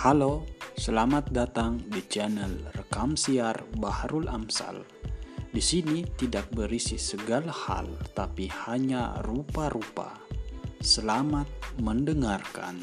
Halo, selamat datang di channel Rekam Siar Baharul Amsal. Di sini tidak berisi segala hal, tapi hanya rupa-rupa. Selamat mendengarkan.